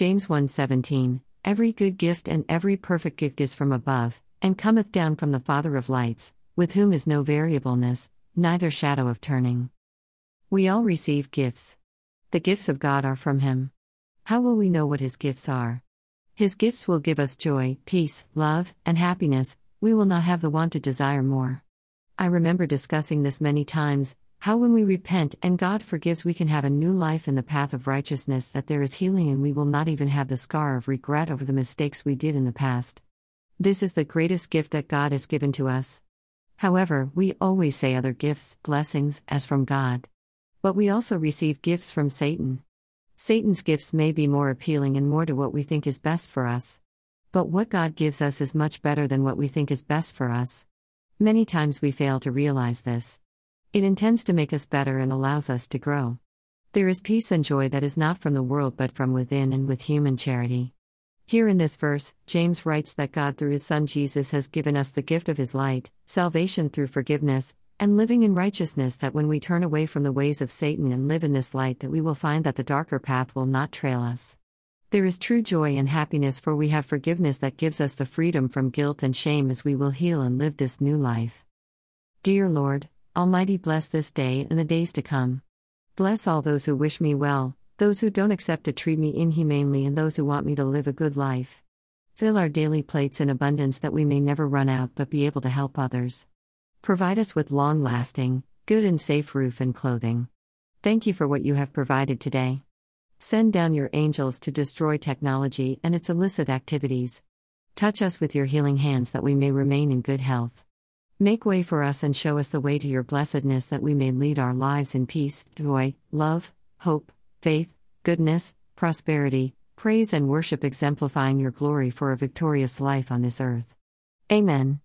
James 1:17 Every good gift and every perfect gift is from above and cometh down from the Father of lights, with whom is no variableness, neither shadow of turning. We all receive gifts. The gifts of God are from him. How will we know what his gifts are? His gifts will give us joy, peace, love, and happiness. We will not have the want to desire more. I remember discussing this many times, how, when we repent and God forgives, we can have a new life in the path of righteousness, that there is healing and we will not even have the scar of regret over the mistakes we did in the past. This is the greatest gift that God has given to us. However, we always say other gifts, blessings, as from God. But we also receive gifts from Satan. Satan's gifts may be more appealing and more to what we think is best for us. But what God gives us is much better than what we think is best for us. Many times we fail to realize this. It intends to make us better and allows us to grow. There is peace and joy that is not from the world but from within and with human charity. Here in this verse, James writes that God through his Son Jesus has given us the gift of his light, salvation through forgiveness, and living in righteousness that when we turn away from the ways of Satan and live in this light that we will find that the darker path will not trail us. There is true joy and happiness for we have forgiveness that gives us the freedom from guilt and shame as we will heal and live this new life. Dear Lord, Almighty, bless this day and the days to come. Bless all those who wish me well, those who don't accept to treat me inhumanely, and those who want me to live a good life. Fill our daily plates in abundance that we may never run out but be able to help others. Provide us with long lasting, good and safe roof and clothing. Thank you for what you have provided today. Send down your angels to destroy technology and its illicit activities. Touch us with your healing hands that we may remain in good health. Make way for us and show us the way to your blessedness that we may lead our lives in peace, joy, love, hope, faith, goodness, prosperity, praise, and worship, exemplifying your glory for a victorious life on this earth. Amen.